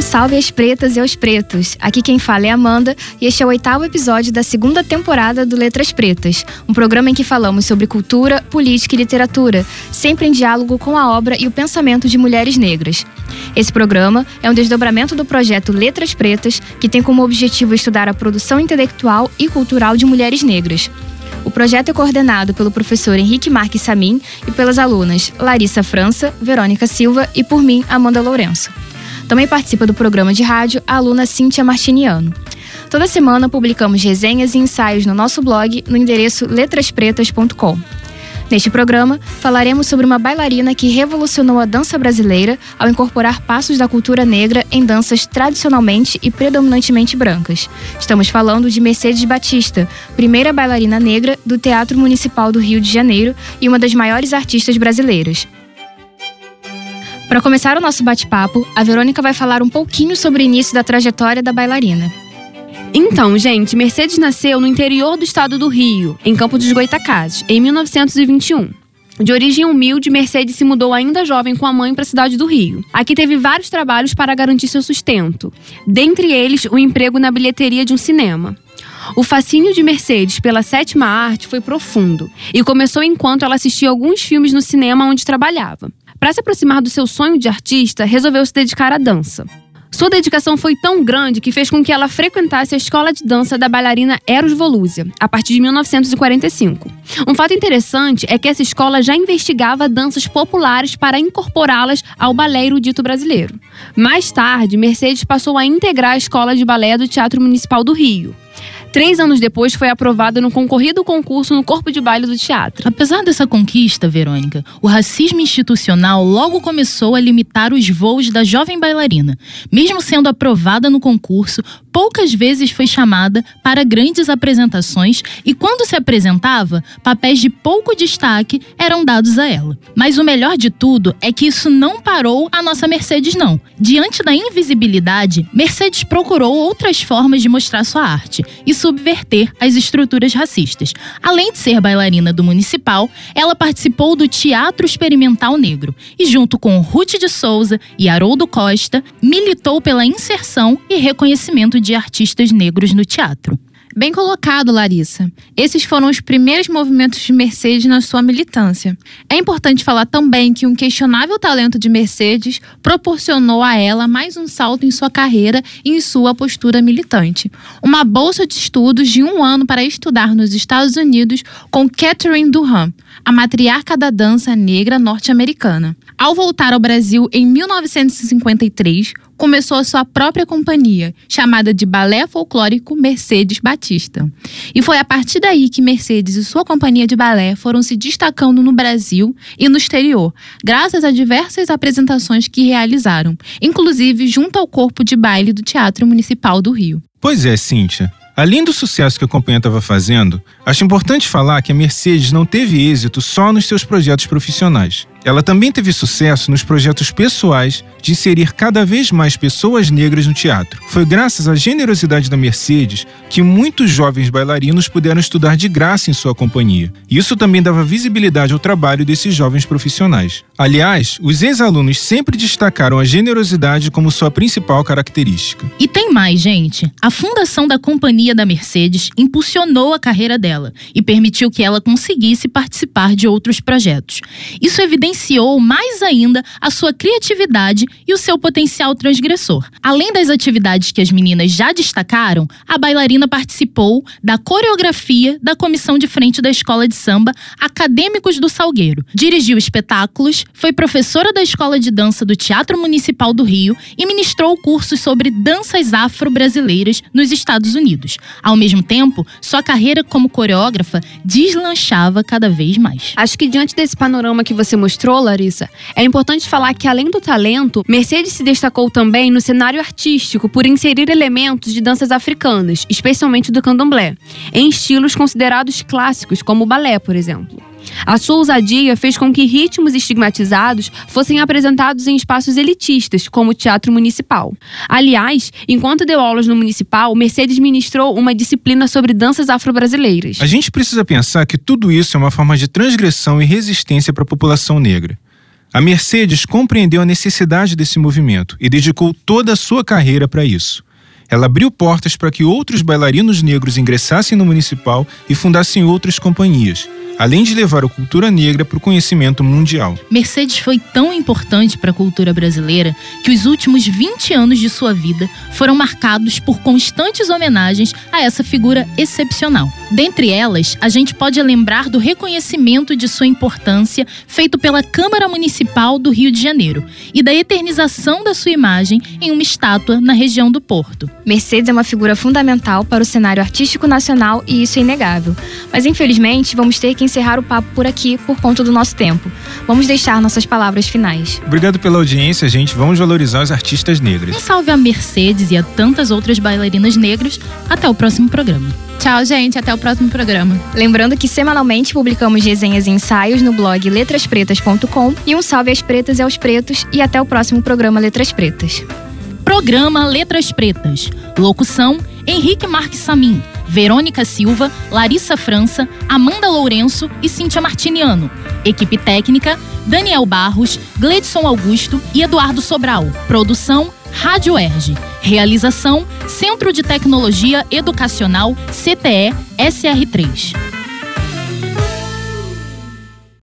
Salve às pretas e aos pretos. Aqui quem fala é Amanda e este é o oitavo episódio da segunda temporada do Letras Pretas, um programa em que falamos sobre cultura, política e literatura, sempre em diálogo com a obra e o pensamento de mulheres negras. Esse programa é um desdobramento do projeto Letras Pretas, que tem como objetivo estudar a produção intelectual e cultural de mulheres negras. O projeto é coordenado pelo professor Henrique Marques Samin e pelas alunas Larissa França, Verônica Silva e por mim, Amanda Lourenço. Também participa do programa de rádio a aluna Cíntia Martiniano. Toda semana publicamos resenhas e ensaios no nosso blog no endereço letraspretas.com. Neste programa, falaremos sobre uma bailarina que revolucionou a dança brasileira ao incorporar passos da cultura negra em danças tradicionalmente e predominantemente brancas. Estamos falando de Mercedes Batista, primeira bailarina negra do Teatro Municipal do Rio de Janeiro e uma das maiores artistas brasileiras. Para começar o nosso bate-papo, a Verônica vai falar um pouquinho sobre o início da trajetória da bailarina. Então, gente, Mercedes nasceu no interior do estado do Rio, em Campo dos Goitacazes, em 1921. De origem humilde, Mercedes se mudou ainda jovem com a mãe para a cidade do Rio. Aqui teve vários trabalhos para garantir seu sustento, dentre eles o emprego na bilheteria de um cinema. O fascínio de Mercedes pela sétima arte foi profundo e começou enquanto ela assistia alguns filmes no cinema onde trabalhava. Para se aproximar do seu sonho de artista, resolveu se dedicar à dança. Sua dedicação foi tão grande que fez com que ela frequentasse a escola de dança da bailarina Eros Volúzia, a partir de 1945. Um fato interessante é que essa escola já investigava danças populares para incorporá-las ao balé erudito brasileiro. Mais tarde, Mercedes passou a integrar a escola de balé do Teatro Municipal do Rio. Três anos depois, foi aprovada no concorrido concurso no Corpo de Baile do Teatro. Apesar dessa conquista, Verônica, o racismo institucional logo começou a limitar os voos da jovem bailarina. Mesmo sendo aprovada no concurso, poucas vezes foi chamada para grandes apresentações e, quando se apresentava, papéis de pouco destaque eram dados a ela. Mas o melhor de tudo é que isso não parou a nossa Mercedes, não. Diante da invisibilidade, Mercedes procurou outras formas de mostrar sua arte subverter as estruturas racistas. Além de ser bailarina do Municipal, ela participou do Teatro Experimental Negro e, junto com Ruth de Souza e Haroldo Costa, militou pela inserção e reconhecimento de artistas negros no teatro. Bem colocado, Larissa. Esses foram os primeiros movimentos de Mercedes na sua militância. É importante falar também que um questionável talento de Mercedes proporcionou a ela mais um salto em sua carreira e em sua postura militante. Uma bolsa de estudos de um ano para estudar nos Estados Unidos com Catherine Durham, a matriarca da dança negra norte-americana. Ao voltar ao Brasil em 1953, começou a sua própria companhia, chamada de Balé Folclórico Mercedes Batista. E foi a partir daí que Mercedes e sua companhia de balé foram se destacando no Brasil e no exterior, graças a diversas apresentações que realizaram, inclusive junto ao corpo de baile do Teatro Municipal do Rio. Pois é, Cíntia. Além do sucesso que a companhia estava fazendo, acho importante falar que a Mercedes não teve êxito só nos seus projetos profissionais. Ela também teve sucesso nos projetos pessoais de inserir cada vez mais pessoas negras no teatro. Foi graças à generosidade da Mercedes que muitos jovens bailarinos puderam estudar de graça em sua companhia. Isso também dava visibilidade ao trabalho desses jovens profissionais. Aliás, os ex-alunos sempre destacaram a generosidade como sua principal característica. E tem mais, gente. A fundação da companhia da Mercedes impulsionou a carreira dela e permitiu que ela conseguisse participar de outros projetos. Isso evidenciou mais ainda a sua criatividade e o seu potencial transgressor. Além das atividades que as meninas já destacaram, a bailarina participou da coreografia da comissão de frente da escola de samba Acadêmicos do Salgueiro. Dirigiu espetáculos, foi professora da escola de dança do Teatro Municipal do Rio e ministrou cursos sobre danças afro-brasileiras nos Estados Unidos. Ao mesmo tempo, sua carreira como coreógrafa deslanchava cada vez mais. Acho que diante desse panorama que você mostrou, Larissa, é importante falar que além do talento, Mercedes se destacou também no cenário artístico por inserir elementos de danças africanas, especialmente do candomblé, em estilos considerados clássicos, como o balé, por exemplo. A sua ousadia fez com que ritmos estigmatizados fossem apresentados em espaços elitistas, como o Teatro Municipal. Aliás, enquanto deu aulas no Municipal, Mercedes ministrou uma disciplina sobre danças afro-brasileiras. A gente precisa pensar que tudo isso é uma forma de transgressão e resistência para a população negra. A Mercedes compreendeu a necessidade desse movimento e dedicou toda a sua carreira para isso. Ela abriu portas para que outros bailarinos negros ingressassem no municipal e fundassem outras companhias, além de levar a cultura negra para o conhecimento mundial. Mercedes foi tão importante para a cultura brasileira que os últimos 20 anos de sua vida foram marcados por constantes homenagens a essa figura excepcional. Dentre elas, a gente pode lembrar do reconhecimento de sua importância feito pela Câmara Municipal do Rio de Janeiro e da eternização da sua imagem em uma estátua na região do Porto. Mercedes é uma figura fundamental para o cenário artístico nacional e isso é inegável. Mas infelizmente, vamos ter que encerrar o papo por aqui por conta do nosso tempo. Vamos deixar nossas palavras finais. Obrigado pela audiência, gente. Vamos valorizar os artistas negros. Um salve a Mercedes e a tantas outras bailarinas negras. Até o próximo programa. Tchau, gente. Até o próximo programa. Lembrando que semanalmente publicamos resenhas e ensaios no blog letraspretas.com e um salve às pretas e aos pretos e até o próximo programa Letras Pretas. Programa Letras Pretas. Locução: Henrique Marques Samin, Verônica Silva, Larissa França, Amanda Lourenço e Cíntia Martiniano. Equipe técnica: Daniel Barros, Gledson Augusto e Eduardo Sobral. Produção: Rádio Erge. Realização: Centro de Tecnologia Educacional CTE SR3.